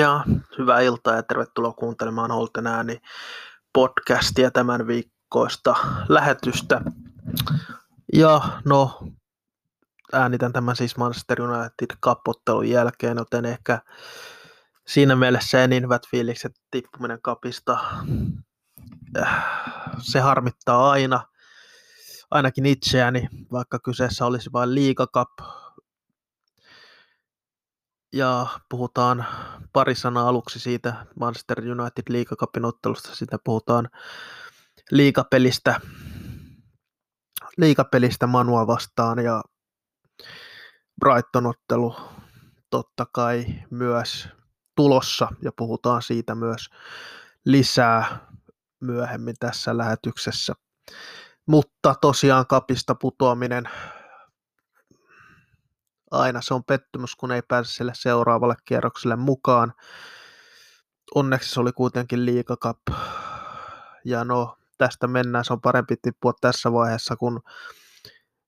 Ja hyvää iltaa ja tervetuloa kuuntelemaan Holten ääni podcastia tämän viikkoista lähetystä. Ja no, äänitän tämän siis Manchester United kapottelun jälkeen, joten ehkä siinä mielessä en niin hyvät fiilikset tippuminen kapista. Äh, se harmittaa aina, ainakin itseäni, vaikka kyseessä olisi vain liigakap, ja puhutaan pari sanaa aluksi siitä Manchester United liigakapin ottelusta, sitä puhutaan liigapelistä, liigapelistä Manua vastaan ja Brighton-ottelu totta kai myös tulossa ja puhutaan siitä myös lisää myöhemmin tässä lähetyksessä. Mutta tosiaan kapista putoaminen aina se on pettymys, kun ei pääse sille seuraavalle kierrokselle mukaan. Onneksi se oli kuitenkin liikakap. Ja no, tästä mennään. Se on parempi tippua tässä vaiheessa, kun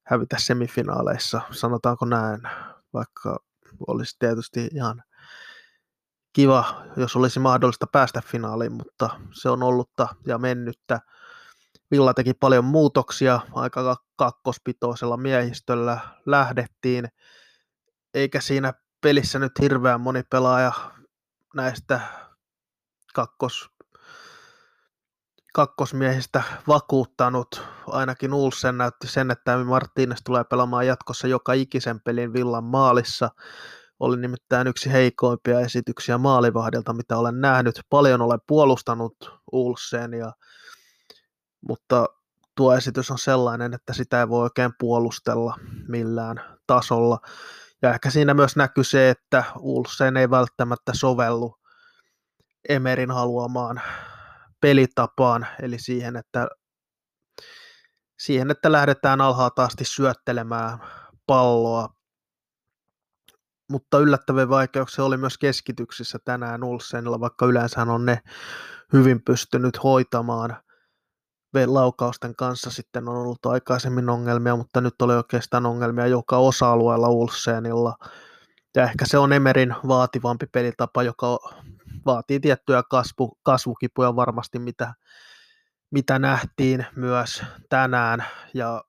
hävitä semifinaaleissa, sanotaanko näin, vaikka olisi tietysti ihan kiva, jos olisi mahdollista päästä finaaliin, mutta se on ollutta ja mennyttä. Villa teki paljon muutoksia, aika kakkospitoisella miehistöllä lähdettiin eikä siinä pelissä nyt hirveän moni pelaaja näistä kakkos, kakkosmiehistä vakuuttanut. Ainakin Ulsen näytti sen, että Martínez tulee pelaamaan jatkossa joka ikisen pelin Villan maalissa. Oli nimittäin yksi heikoimpia esityksiä maalivahdilta, mitä olen nähnyt. Paljon olen puolustanut Ulsen, ja, mutta tuo esitys on sellainen, että sitä ei voi oikein puolustella millään tasolla. Ja ehkä siinä myös näkyy se, että Ulsen ei välttämättä sovellu Emerin haluamaan pelitapaan, eli siihen, että, siihen, että lähdetään alhaalta asti syöttelemään palloa. Mutta yllättävän vaikeuksia oli myös keskityksissä tänään Ulsenilla, vaikka yleensä on ne hyvin pystynyt hoitamaan – laukausten kanssa sitten on ollut aikaisemmin ongelmia, mutta nyt oli oikeastaan ongelmia joka osa-alueella Ulsenilla. Ja ehkä se on Emerin vaativampi pelitapa, joka vaatii tiettyjä kasvu, kasvukipuja varmasti, mitä, mitä nähtiin myös tänään. Ja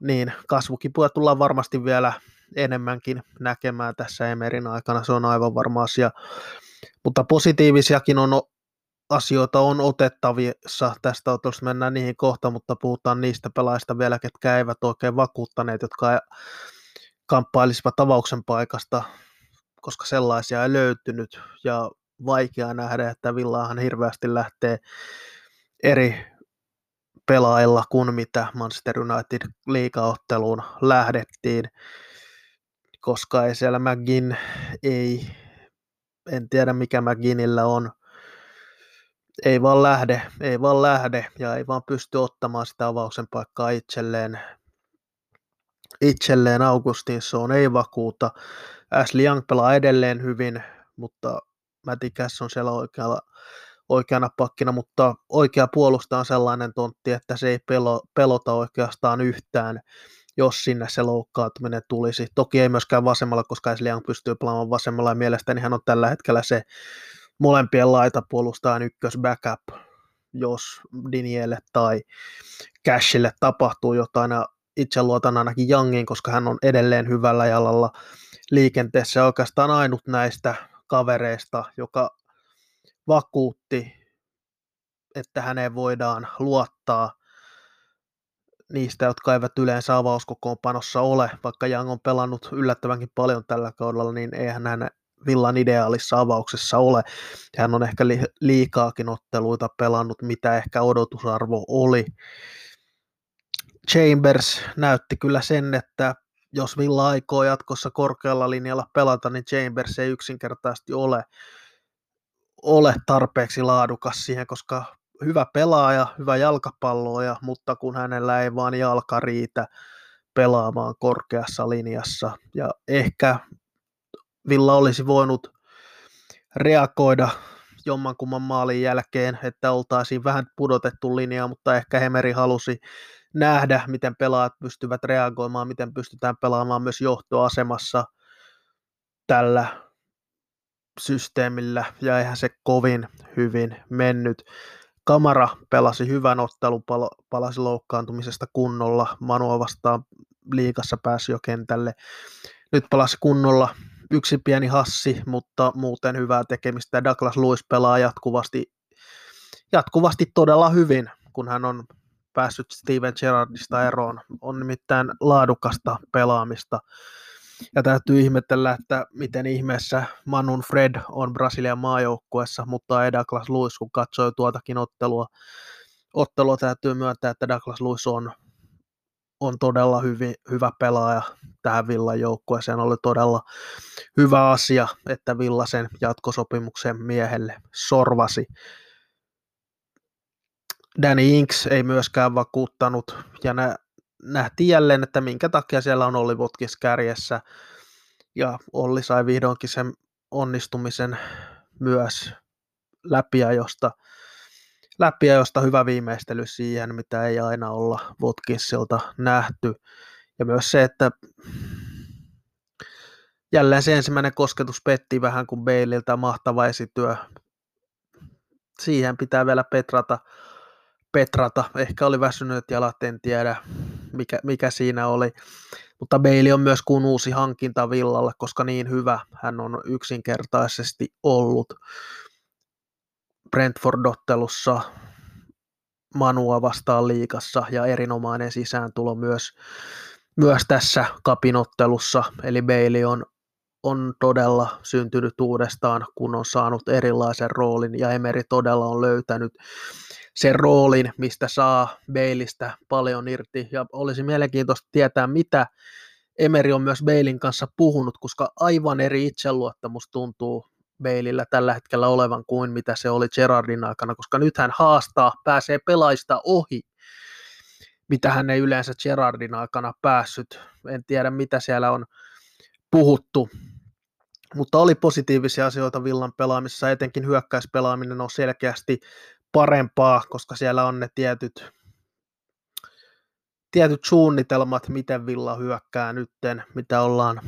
niin, kasvukipuja tullaan varmasti vielä enemmänkin näkemään tässä Emerin aikana, se on aivan varma asia. Mutta positiivisiakin on asioita on otettavissa. Tästä ottelusta mennään niihin kohta, mutta puhutaan niistä pelaajista vielä, ketkä eivät oikein vakuuttaneet, jotka kamppailisivat avauksen paikasta, koska sellaisia ei löytynyt. Ja vaikea nähdä, että Villaahan hirveästi lähtee eri pelaajilla kuin mitä Manchester United liigaotteluun lähdettiin, koska ei siellä McGinn ei, en tiedä mikä McGinnillä on, ei vaan lähde, ei vaan lähde ja ei vaan pysty ottamaan sitä avauksen paikkaa itselleen. Itselleen Augustinson ei vakuuta. Ashley Young pelaa edelleen hyvin, mutta Matti Cass on siellä oikealla, oikeana pakkina, mutta oikea puolustaja on sellainen tontti, että se ei pelo, pelota oikeastaan yhtään, jos sinne se loukkaantuminen tulisi. Toki ei myöskään vasemmalla, koska Ashley Young pystyy pelaamaan vasemmalla ja mielestäni hän on tällä hetkellä se molempien laitapuolustajan ykkös backup, jos Dinielle tai Cashille tapahtuu jotain. Ja itse luotan ainakin Youngin, koska hän on edelleen hyvällä jalalla liikenteessä oikeastaan ainut näistä kavereista, joka vakuutti, että häneen voidaan luottaa niistä, jotka eivät yleensä avauskokoonpanossa ole, vaikka Young on pelannut yllättävänkin paljon tällä kaudella, niin eihän hän Villan ideaalissa avauksessa ole. Hän on ehkä liikaakin otteluita pelannut, mitä ehkä odotusarvo oli. Chambers näytti kyllä sen, että jos Villa aikoo jatkossa korkealla linjalla pelata, niin Chambers ei yksinkertaisesti ole, ole tarpeeksi laadukas siihen, koska hyvä pelaaja, hyvä jalkapalloja, mutta kun hänellä ei vaan jalka riitä pelaamaan korkeassa linjassa. Ja ehkä Villa olisi voinut reagoida jommankumman maalin jälkeen, että oltaisiin vähän pudotettu linjaa, mutta ehkä Hemeri halusi nähdä, miten pelaajat pystyvät reagoimaan, miten pystytään pelaamaan myös johtoasemassa tällä systeemillä ja eihän se kovin hyvin mennyt. Kamara pelasi hyvän ottelun, palasi loukkaantumisesta kunnolla. Manua vastaan liikassa pääsi jo kentälle. Nyt palasi kunnolla yksi pieni hassi, mutta muuten hyvää tekemistä. Douglas Lewis pelaa jatkuvasti, jatkuvasti todella hyvin, kun hän on päässyt Steven Gerrardista eroon. On nimittäin laadukasta pelaamista. Ja täytyy ihmetellä, että miten ihmeessä Manun Fred on Brasilian maajoukkuessa, mutta ei Douglas Lewis, kun katsoi tuotakin ottelua. Ottelua täytyy myöntää, että Douglas Lewis on, on todella hyvin, hyvä pelaaja tähän Villan joukkueeseen. Oli todella hyvä asia, että Villa sen jatkosopimuksen miehelle sorvasi. Danny Inks ei myöskään vakuuttanut, ja nä, nähtiin jälleen, että minkä takia siellä on Olli Votkis kärjessä, ja Olli sai vihdoinkin sen onnistumisen myös läpiajosta, läpiajosta hyvä viimeistely siihen, mitä ei aina olla Votkinsilta nähty. Ja myös se, että jälleen se ensimmäinen kosketus petti vähän kuin Beililtä mahtava esityö. Siihen pitää vielä petrata petrata. Ehkä oli väsynyt jalat, en tiedä mikä, mikä siinä oli. Mutta Bailey on myös kuin uusi hankinta Villalle, koska niin hyvä hän on yksinkertaisesti ollut Brentford-ottelussa Manua vastaan liikassa ja erinomainen sisääntulo myös, myös tässä kapinottelussa. Eli Bailey on, on todella syntynyt uudestaan, kun on saanut erilaisen roolin ja Emeri todella on löytänyt sen roolin, mistä saa Beilistä paljon irti. Ja olisi mielenkiintoista tietää, mitä Emeri on myös Beilin kanssa puhunut, koska aivan eri itseluottamus tuntuu Beilillä tällä hetkellä olevan kuin mitä se oli Gerardin aikana, koska nyt hän haastaa, pääsee pelaista ohi, mitä hän ei yleensä Gerardin aikana päässyt. En tiedä, mitä siellä on puhuttu, mutta oli positiivisia asioita Villan pelaamisessa, etenkin hyökkäyspelaaminen on selkeästi parempaa, koska siellä on ne tietyt, tietyt suunnitelmat, miten Villa hyökkää nytten, mitä ollaan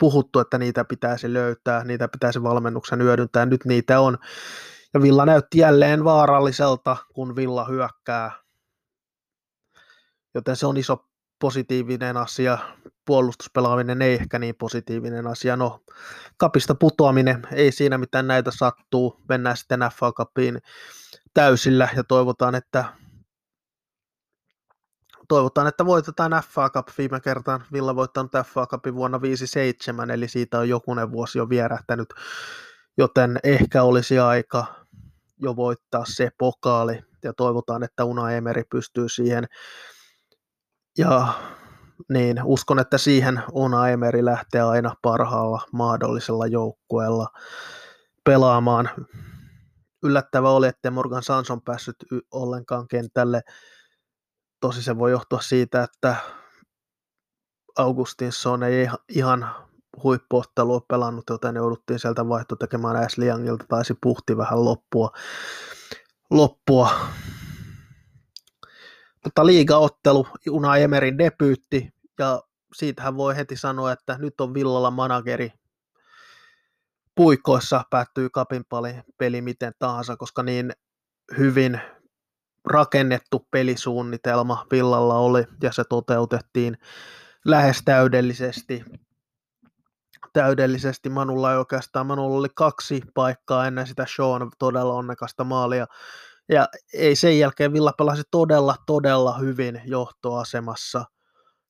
puhuttu, että niitä pitäisi löytää, niitä pitäisi valmennuksen hyödyntää, nyt niitä on. Ja Villa näytti jälleen vaaralliselta, kun Villa hyökkää, joten se on iso positiivinen asia. Puolustuspelaaminen ei ehkä niin positiivinen asia. No, kapista putoaminen, ei siinä mitään näitä sattuu. Mennään sitten FA Cupiin täysillä ja toivotaan, että toivotaan, että voitetaan FA Cup viime kertaan. Villa voittanut FA Cupin vuonna 57, eli siitä on jokunen vuosi jo vierähtänyt, joten ehkä olisi aika jo voittaa se pokaali, ja toivotaan, että Una Emeri pystyy siihen ja niin, uskon, että siihen Una Emeri lähtee aina parhaalla mahdollisella joukkueella pelaamaan. Yllättävä oli, että Morgan Sanson päässyt ollenkaan kentälle. Tosi se voi johtua siitä, että Augustinson ei ihan huippuottelua pelannut, joten jouduttiin sieltä vaihto tekemään Ashley Youngilta, taisi puhti vähän loppua. loppua mutta liigaottelu, Una Emerin debyytti, ja siitähän voi heti sanoa, että nyt on Villalla manageri puikoissa, päättyy kapin peli miten tahansa, koska niin hyvin rakennettu pelisuunnitelma Villalla oli, ja se toteutettiin lähes täydellisesti. Täydellisesti Manulla ei oikeastaan, Manulla oli kaksi paikkaa ennen sitä Sean todella onnekasta maalia, ja ei sen jälkeen Villa pelasi todella, todella hyvin johtoasemassa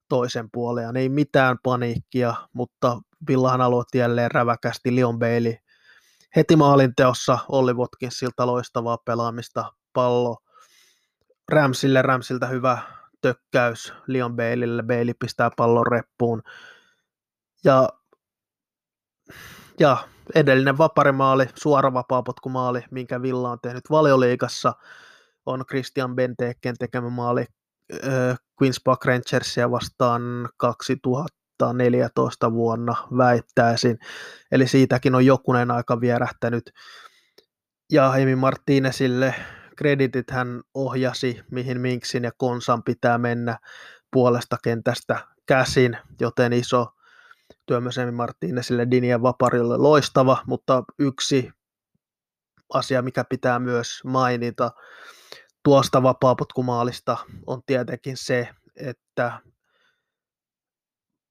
toisen puolen. Ei mitään paniikkia, mutta Villahan aloitti jälleen räväkästi Leon Bailey. Heti maalinteossa Olli siltä loistavaa pelaamista pallo. Ramsille, Ramsiltä hyvä tökkäys Leon Baileylle. Bailey pistää pallon reppuun. Ja, ja edellinen vaparimaali, suora vapaapotkumaali, minkä Villa on tehnyt valioliigassa, on Christian Benteken tekemä maali äh, Queen's Park Rangersia vastaan 2014 vuonna väittäisin. Eli siitäkin on jokunen aika vierähtänyt. Ja Emi Martinezille kreditit hän ohjasi, mihin Minksin ja Konsan pitää mennä puolesta kentästä käsin, joten iso, Työmösemi Martinezille, Dinien Vaparille loistava, mutta yksi asia, mikä pitää myös mainita tuosta vapaapotkumaalista on tietenkin se, että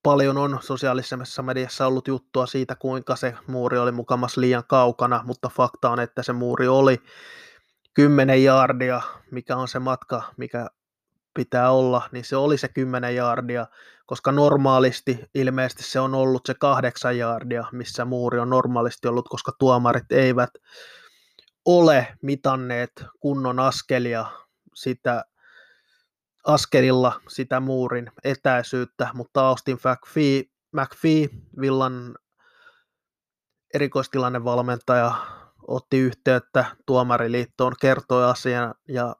paljon on sosiaalisessa mediassa ollut juttua siitä, kuinka se muuri oli mukamas liian kaukana, mutta fakta on, että se muuri oli 10 jaardia, mikä on se matka, mikä pitää olla, niin se oli se 10 jaardia, koska normaalisti ilmeisesti se on ollut se 8 jaardia, missä muuri on normaalisti ollut, koska tuomarit eivät ole mitanneet kunnon askelia sitä askelilla sitä muurin etäisyyttä, mutta Austin McPhee, McPhee Villan erikoistilannevalmentaja otti yhteyttä tuomariliittoon, kertoi asian ja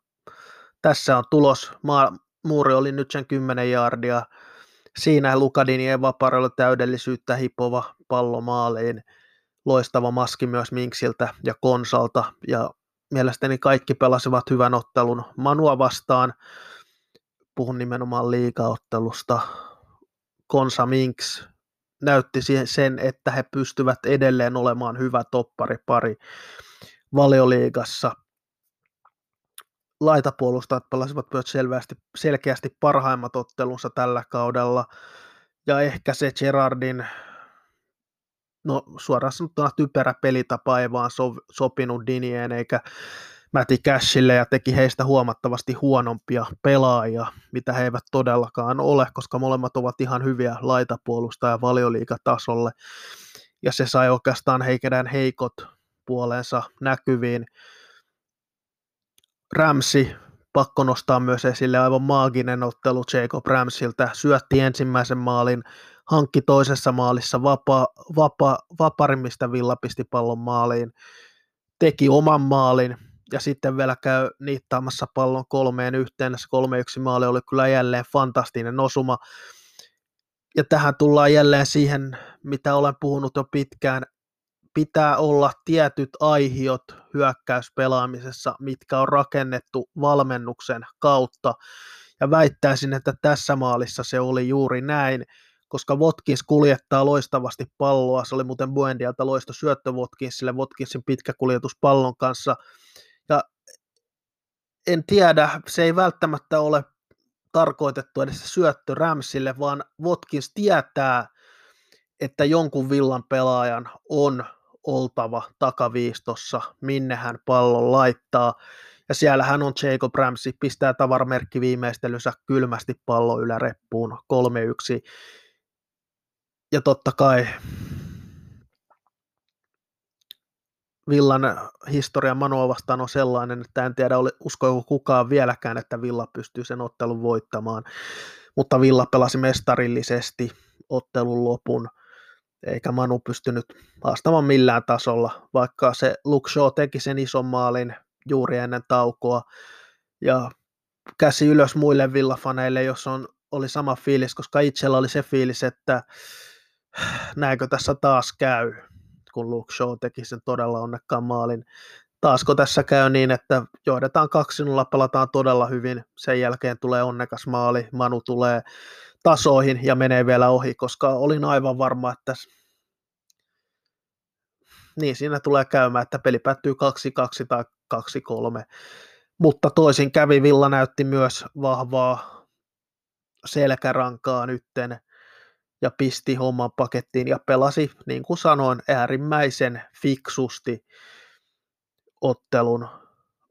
tässä on tulos. Maa, muuri oli nyt sen 10 jaardia. Siinä Lukadini Eva oli täydellisyyttä hipova pallo maaliin. Loistava maski myös Minksiltä ja Konsalta ja mielestäni kaikki pelasivat hyvän ottelun Manua vastaan puhun nimenomaan liikaottelusta, Konsa Minks näytti sen, että he pystyvät edelleen olemaan hyvä topparipari valioliigassa. Laitapuolustajat pelasivat myös selvästi, selkeästi parhaimmat ottelunsa tällä kaudella. Ja ehkä se Gerardin, no suoraan sanottuna typerä pelitapa ei vaan so, sopinut Dinien, eikä Mäti Cashille ja teki heistä huomattavasti huonompia pelaajia, mitä he eivät todellakaan ole, koska molemmat ovat ihan hyviä laitapuolustajia valioliikatasolle. Ja se sai oikeastaan heikedän heikot puolensa näkyviin. Ramsi, pakko nostaa myös esille aivan maaginen ottelu Jacob Ramsiltä, syötti ensimmäisen maalin, hankki toisessa maalissa vapa, vapa, vaparimmista Villa pisti pallon maaliin, teki oman maalin, ja sitten vielä käy niittaamassa pallon kolmeen yhteen. Se 3-1 maali oli kyllä jälleen fantastinen osuma. Ja tähän tullaan jälleen siihen, mitä olen puhunut jo pitkään. Pitää olla tietyt aihiot hyökkäyspelaamisessa, mitkä on rakennettu valmennuksen kautta. Ja väittäisin, että tässä maalissa se oli juuri näin, koska Watkins kuljettaa loistavasti palloa. Se oli muuten Buendialta loisto syöttö Watkinsille, Watkinsin pitkä kuljetus pallon kanssa – en tiedä, se ei välttämättä ole tarkoitettu edes syöttö Ramsille, vaan Watkins tietää, että jonkun villan pelaajan on oltava takaviistossa, minne hän pallon laittaa. Ja siellä hän on Jacob Ramsey, pistää tavaramerkki viimeistelynsä kylmästi pallo yläreppuun 3-1. Ja totta kai Villan historia Manoa vastaan on sellainen, että en tiedä, uskoiko kukaan vieläkään, että Villa pystyy sen ottelun voittamaan. Mutta Villa pelasi mestarillisesti ottelun lopun, eikä Manu pystynyt haastamaan millään tasolla, vaikka se Luke Shaw teki sen ison maalin juuri ennen taukoa. Ja käsi ylös muille villafaneille, jos on, oli sama fiilis, koska itsellä oli se fiilis, että näinkö tässä taas käy kun Luke Shaw teki sen todella onnekkaan maalin. Taasko tässä käy niin, että johdetaan 2-0, pelataan todella hyvin, sen jälkeen tulee onnekas maali, Manu tulee tasoihin ja menee vielä ohi, koska olin aivan varma, että niin siinä tulee käymään, että peli päättyy 2-2 tai 2-3. Mutta toisin kävi, Villa näytti myös vahvaa selkärankaa nytten ja pisti homman pakettiin ja pelasi, niin kuin sanoin, äärimmäisen fiksusti ottelun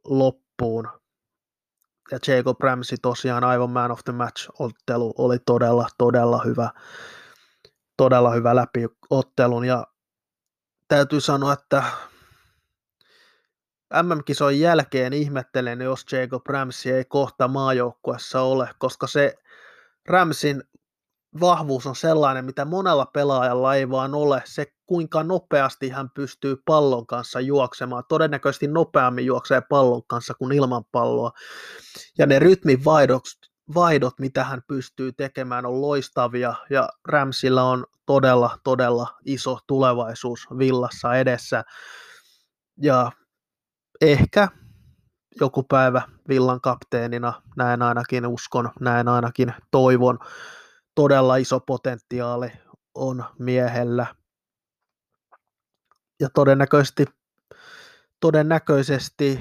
loppuun. Ja Jacob Ramsey tosiaan aivan man of the match ottelu oli todella, todella hyvä, todella hyvä läpi ottelun ja täytyy sanoa, että MM-kisojen jälkeen ihmettelen, jos Jacob Ramsey ei kohta maajoukkuessa ole, koska se Ramsin vahvuus on sellainen, mitä monella pelaajalla ei vaan ole, se kuinka nopeasti hän pystyy pallon kanssa juoksemaan. Todennäköisesti nopeammin juoksee pallon kanssa kuin ilman palloa. Ja ne rytmin vaihdot, mitä hän pystyy tekemään, on loistavia ja Ramsillä on todella, todella iso tulevaisuus villassa edessä. Ja ehkä joku päivä villan kapteenina, näin ainakin uskon, näin ainakin toivon, todella iso potentiaali on miehellä. Ja todennäköisesti, todennäköisesti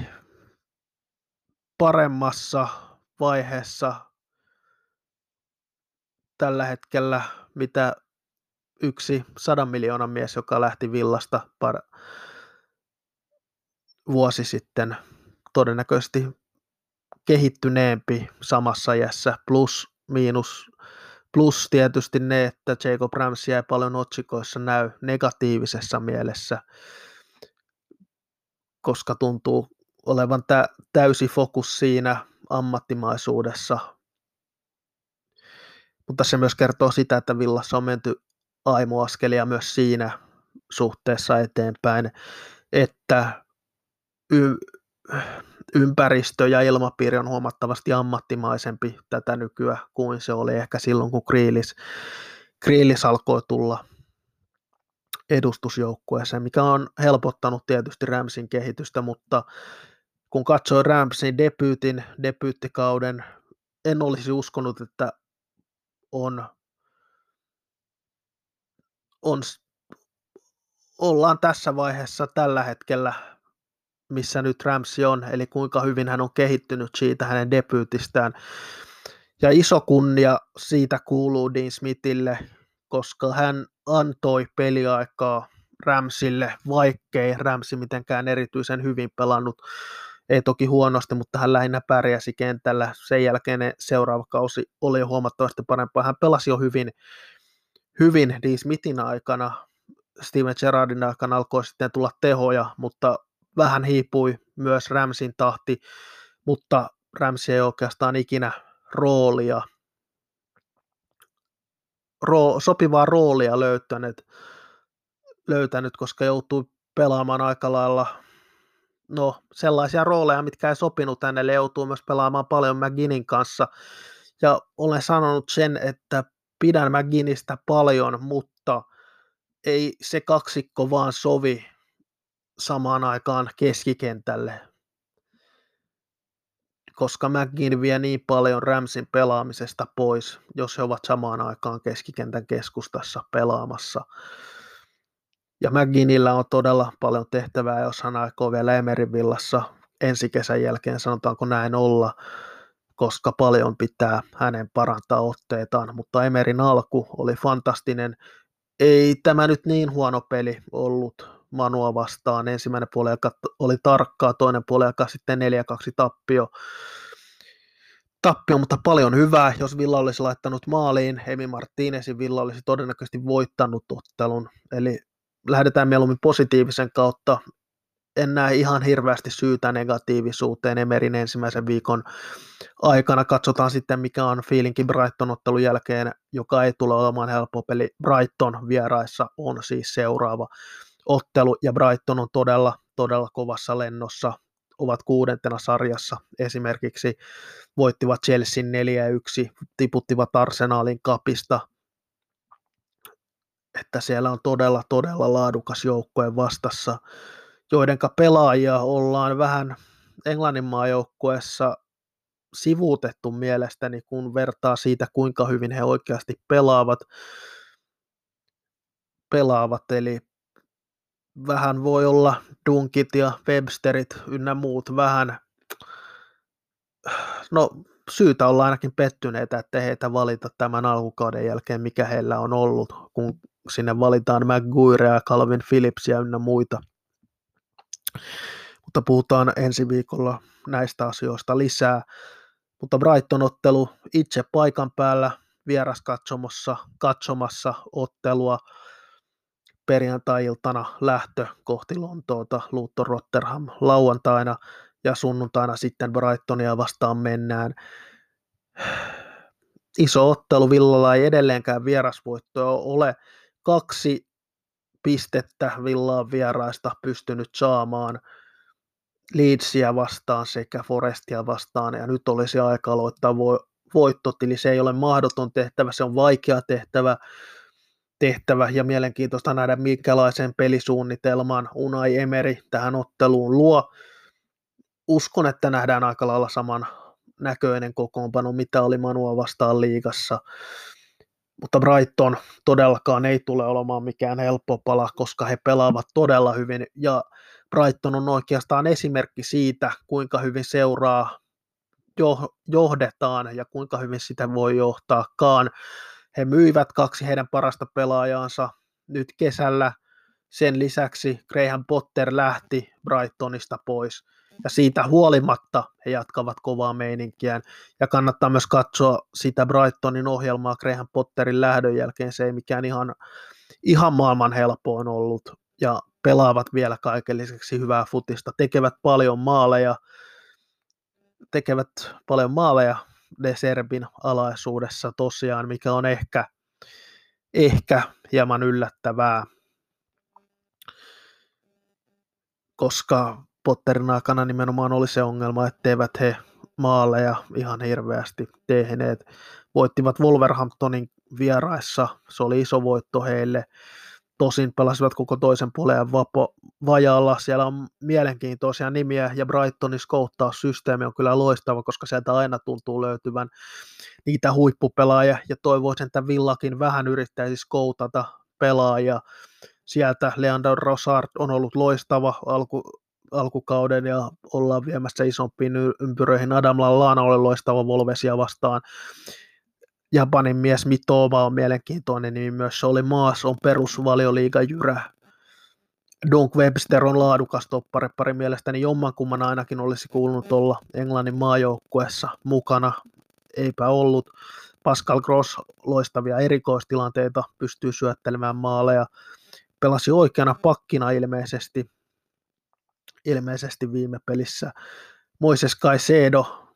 paremmassa vaiheessa tällä hetkellä, mitä yksi sadan miljoonan mies, joka lähti villasta par- vuosi sitten, todennäköisesti kehittyneempi samassa iässä, plus miinus, plus tietysti ne, että Jacob Ramsey ei paljon otsikoissa näy negatiivisessa mielessä, koska tuntuu olevan tä- täysi fokus siinä ammattimaisuudessa. Mutta se myös kertoo sitä, että Villassa on menty aimoaskelia myös siinä suhteessa eteenpäin, että y- ympäristö ja ilmapiiri on huomattavasti ammattimaisempi tätä nykyään kuin se oli ehkä silloin, kun Kriilis, Kriilis alkoi tulla edustusjoukkueeseen, mikä on helpottanut tietysti Ramsin kehitystä, mutta kun katsoin Ramsin debyytin, debyyttikauden, en olisi uskonut, että on, on ollaan tässä vaiheessa tällä hetkellä missä nyt Ramsey on, eli kuinka hyvin hän on kehittynyt siitä hänen debyytistään. Ja iso kunnia siitä kuuluu Dean Smithille, koska hän antoi peliaikaa Ramsille, vaikkei Ramsi mitenkään erityisen hyvin pelannut. Ei toki huonosti, mutta hän lähinnä pärjäsi kentällä. Sen jälkeen seuraava kausi oli huomattavasti parempaa. Hän pelasi jo hyvin, hyvin Dean Smithin aikana. Steven Gerrardin aikana alkoi sitten tulla tehoja, mutta vähän hiipui myös Ramsin tahti, mutta Ramsi ei oikeastaan ikinä roolia, ro, sopivaa roolia löytänyt, löytänyt, koska joutui pelaamaan aika lailla no, sellaisia rooleja, mitkä ei sopinut hänelle, joutuu myös pelaamaan paljon McGinnin kanssa. Ja olen sanonut sen, että pidän McGinnistä paljon, mutta ei se kaksikko vaan sovi samaan aikaan keskikentälle, koska McGinn vie niin paljon Ramsin pelaamisesta pois, jos he ovat samaan aikaan keskikentän keskustassa pelaamassa. Ja McGinnillä on todella paljon tehtävää, jos hän aikoo vielä Emerin villassa ensi kesän jälkeen, sanotaanko näin olla, koska paljon pitää hänen parantaa otteitaan, mutta Emerin alku oli fantastinen. Ei tämä nyt niin huono peli ollut, Manua vastaan. Ensimmäinen puoli oli tarkkaa, toinen puoli sitten 4-2 tappio. Tappio, mutta paljon hyvää. Jos Villa olisi laittanut maaliin, Emi Martinezin Villa olisi todennäköisesti voittanut ottelun. Eli lähdetään mieluummin positiivisen kautta. En näe ihan hirveästi syytä negatiivisuuteen Emerin ensimmäisen viikon aikana. Katsotaan sitten, mikä on fiilinki Brighton-ottelun jälkeen, joka ei tule olemaan helppo peli. Brighton vieraissa on siis seuraava ottelu ja Brighton on todella, todella kovassa lennossa, ovat kuudentena sarjassa esimerkiksi, voittivat Chelsea 4-1, tiputtivat Arsenalin kapista, että siellä on todella, todella laadukas joukkue vastassa, joidenka pelaajia ollaan vähän Englannin maajoukkueessa sivuutettu mielestäni, kun vertaa siitä, kuinka hyvin he oikeasti pelaavat. pelaavat. Eli vähän voi olla Dunkit ja Websterit ynnä muut vähän, no syytä olla ainakin pettyneitä, että heitä valita tämän alkukauden jälkeen, mikä heillä on ollut, kun sinne valitaan McGuire ja Calvin Phillipsia ynnä muita. Mutta puhutaan ensi viikolla näistä asioista lisää. Mutta Brighton-ottelu itse paikan päällä vieraskatsomossa katsomassa ottelua perjantai-iltana lähtö kohti Lontoota, Luton Rotterham lauantaina ja sunnuntaina sitten Brightonia vastaan mennään. Iso ottelu, Villalla ei edelleenkään vierasvoittoa ole. Kaksi pistettä Villaan vieraista pystynyt saamaan Leedsia vastaan sekä Forestia vastaan, ja nyt olisi aika aloittaa voittotili. Se ei ole mahdoton tehtävä, se on vaikea tehtävä, tehtävä ja mielenkiintoista nähdä, minkälaisen pelisuunnitelman Unai Emeri tähän otteluun luo. Uskon, että nähdään aika lailla saman näköinen kokoonpano, mitä oli Manua vastaan liigassa. mutta Brighton todellakaan ei tule olemaan mikään helppo pala, koska he pelaavat todella hyvin ja Brighton on oikeastaan esimerkki siitä, kuinka hyvin seuraa johdetaan ja kuinka hyvin sitä voi johtaakaan. He myivät kaksi heidän parasta pelaajaansa nyt kesällä. Sen lisäksi Graham Potter lähti Brightonista pois ja siitä huolimatta he jatkavat kovaa meininkiään. Ja kannattaa myös katsoa sitä Brightonin ohjelmaa Graham Potterin lähdön jälkeen. Se ei mikään ihan, ihan maailman helpoin ollut. Ja pelaavat vielä kaiken lisäksi hyvää futista, tekevät paljon maaleja, tekevät paljon maaleja De Serbin alaisuudessa tosiaan, mikä on ehkä, ehkä hieman yllättävää, koska Potterin aikana nimenomaan oli se ongelma, etteivät he maaleja ihan hirveästi tehneet. Voittivat Wolverhamptonin vieraissa, se oli iso voitto heille. Tosin pelasivat koko toisen puolen vapo, vajalla. Siellä on mielenkiintoisia nimiä ja Brightonin skouttaussysteemi on kyllä loistava, koska sieltä aina tuntuu löytyvän niitä huippupelaajia ja toivoisin, että Villakin vähän yrittäisi skoutata pelaajia. Sieltä Leandro Rosard on ollut loistava alku, alkukauden ja ollaan viemässä isompiin ympyröihin. Adam Lallana oli loistava Volvesia vastaan. Japanin mies Mitoma on mielenkiintoinen nimi myös. Se oli maas, on perusvalioliiga jyrä. Dunk Webster on laadukas topparepari mielestäni jommankumman ainakin olisi kuulunut olla Englannin maajoukkuessa mukana. Eipä ollut. Pascal Gross loistavia erikoistilanteita, pystyy syöttelemään maaleja. Pelasi oikeana pakkina ilmeisesti ilmeisesti viime pelissä. Moises Caicedo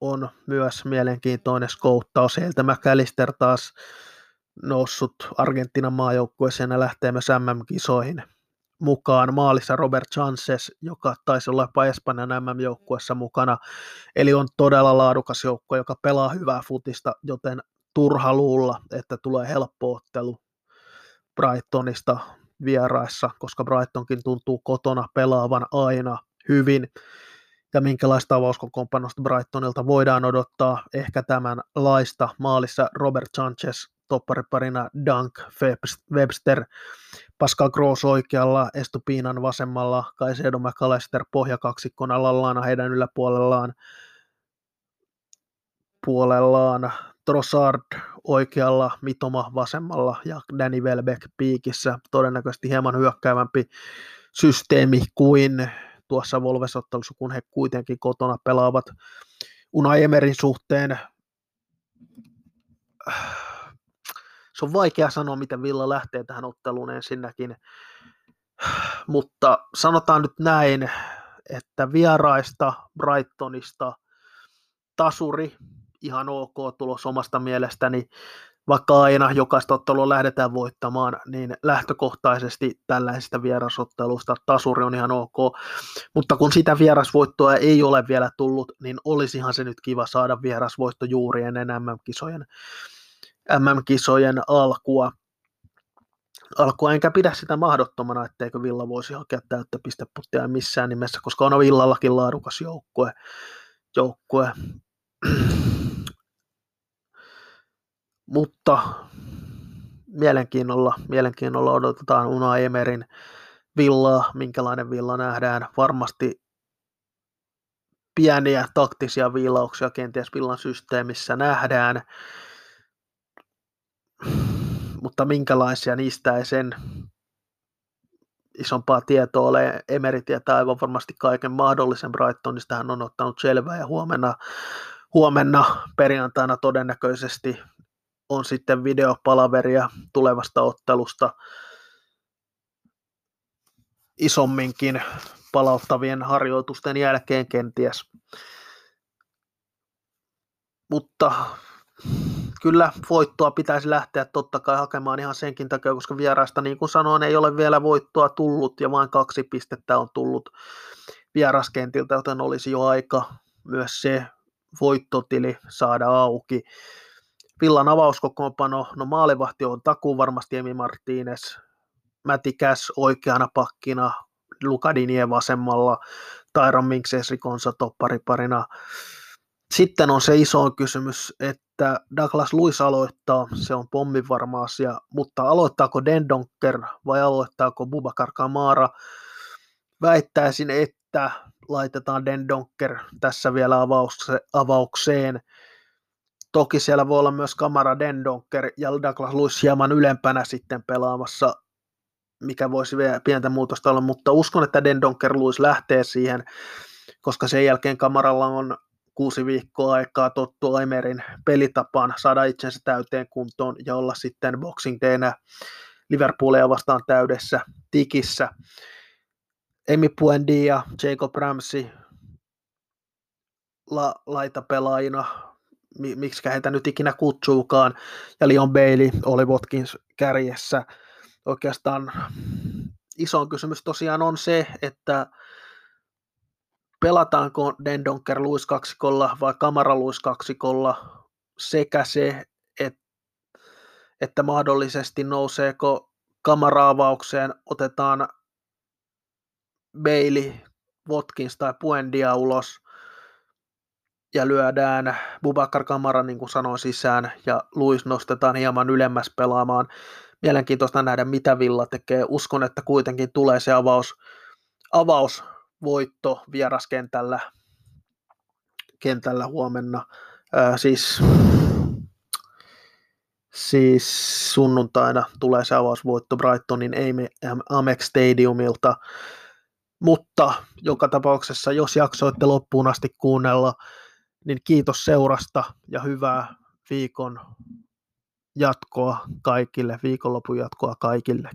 on myös mielenkiintoinen skouttaus. Heiltä McAllister taas noussut Argentiinan maajoukkueeseen ja lähtee myös MM-kisoihin mukaan. Maalissa Robert Chances, joka taisi olla jopa Espanjan MM-joukkueessa mukana. Eli on todella laadukas joukko, joka pelaa hyvää futista, joten turha luulla, että tulee helppo ottelu Brightonista vieraissa, koska Brightonkin tuntuu kotona pelaavan aina hyvin. Ja minkälaista avauskokoonpanosta Brightonilta voidaan odottaa ehkä tämän laista maalissa Robert Sanchez toppariparina Dunk Webster, Pascal Gross oikealla, Estupinan vasemmalla, Kaisedo McAllister pohjakaksikkona Lallana heidän yläpuolellaan, puolellaan Trossard oikealla, Mitoma vasemmalla ja Danny Welbeck piikissä. Todennäköisesti hieman hyökkäävämpi systeemi kuin tuossa Volvesottelussa, kun he kuitenkin kotona pelaavat Unai Emerin suhteen. Se on vaikea sanoa, miten Villa lähtee tähän otteluun ensinnäkin, mutta sanotaan nyt näin, että vieraista Brightonista tasuri ihan ok tulos omasta mielestäni, vaikka aina jokaista ottelua lähdetään voittamaan, niin lähtökohtaisesti tällaisista vierasottelusta tasuri on ihan ok, mutta kun sitä vierasvoittoa ei ole vielä tullut, niin olisihan se nyt kiva saada vierasvoitto juuri ennen MM-kisojen, MM-kisojen alkua. alkua, enkä pidä sitä mahdottomana, etteikö Villa voisi hakea täyttä pisteputtia missään nimessä, koska on Villallakin laadukas joukkue. joukkue. Mutta mielenkiinnolla, mielenkiinnolla odotetaan Una Emerin villaa, minkälainen villa nähdään. Varmasti pieniä taktisia viilauksia kenties villan systeemissä nähdään, mutta minkälaisia niistä ei sen isompaa tietoa ole. Emeri tietää aivan varmasti kaiken mahdollisen Brightonista, hän on ottanut selvää ja huomenna, huomenna perjantaina todennäköisesti on sitten videopalaveria tulevasta ottelusta isomminkin palauttavien harjoitusten jälkeen kenties. Mutta kyllä voittoa pitäisi lähteä totta kai hakemaan ihan senkin takia, koska vieraista, niin kuin sanoin, ei ole vielä voittoa tullut ja vain kaksi pistettä on tullut vieraskentiltä, joten olisi jo aika myös se voittotili saada auki. Villan avauskokoonpano, no maalivahti on takuu varmasti Emi Martínez, Mäti Käs oikeana pakkina, Lukadinie vasemmalla, Tyron Minks Esrikonsa toppariparina, Sitten on se iso kysymys, että Douglas Luis aloittaa, se on pommin varma asia, mutta aloittaako Dendonker vai aloittaako Bubakar Kamara? Väittäisin, että laitetaan Dendonker tässä vielä avaukseen. Toki siellä voi olla myös Kamara Dendonker ja Douglas Luis hieman ylempänä sitten pelaamassa, mikä voisi vielä pientä muutosta olla, mutta uskon, että Dendonker Luis lähtee siihen, koska sen jälkeen Kamaralla on kuusi viikkoa aikaa tottua Emerin pelitapaan, saada itsensä täyteen kuntoon ja olla sitten Boxing Daynä Liverpoolia vastaan täydessä tikissä. Emi ja Jacob Ramsey la, laitapelaajina, miksi heitä nyt ikinä kutsuukaan, ja Leon Bailey oli Watkins kärjessä. Oikeastaan iso kysymys tosiaan on se, että pelataanko Dendonker Luis kaksikolla vai Kamara Luis kaksikolla sekä se, että, että mahdollisesti nouseeko kamaraavaukseen, otetaan Bailey, Watkins tai Puendia ulos ja lyödään Bubakar Kamara, niin kuin sanoin, sisään ja Luis nostetaan hieman ylemmäs pelaamaan. Mielenkiintoista nähdä, mitä Villa tekee. Uskon, että kuitenkin tulee se avaus, avaus voitto vieraskentällä kentällä huomenna. Ää, siis, siis sunnuntaina tulee se avausvoitto Brightonin Amex Stadiumilta. Mutta joka tapauksessa, jos jaksoitte loppuun asti kuunnella, niin kiitos seurasta ja hyvää viikon jatkoa kaikille, viikonlopun jatkoa kaikille.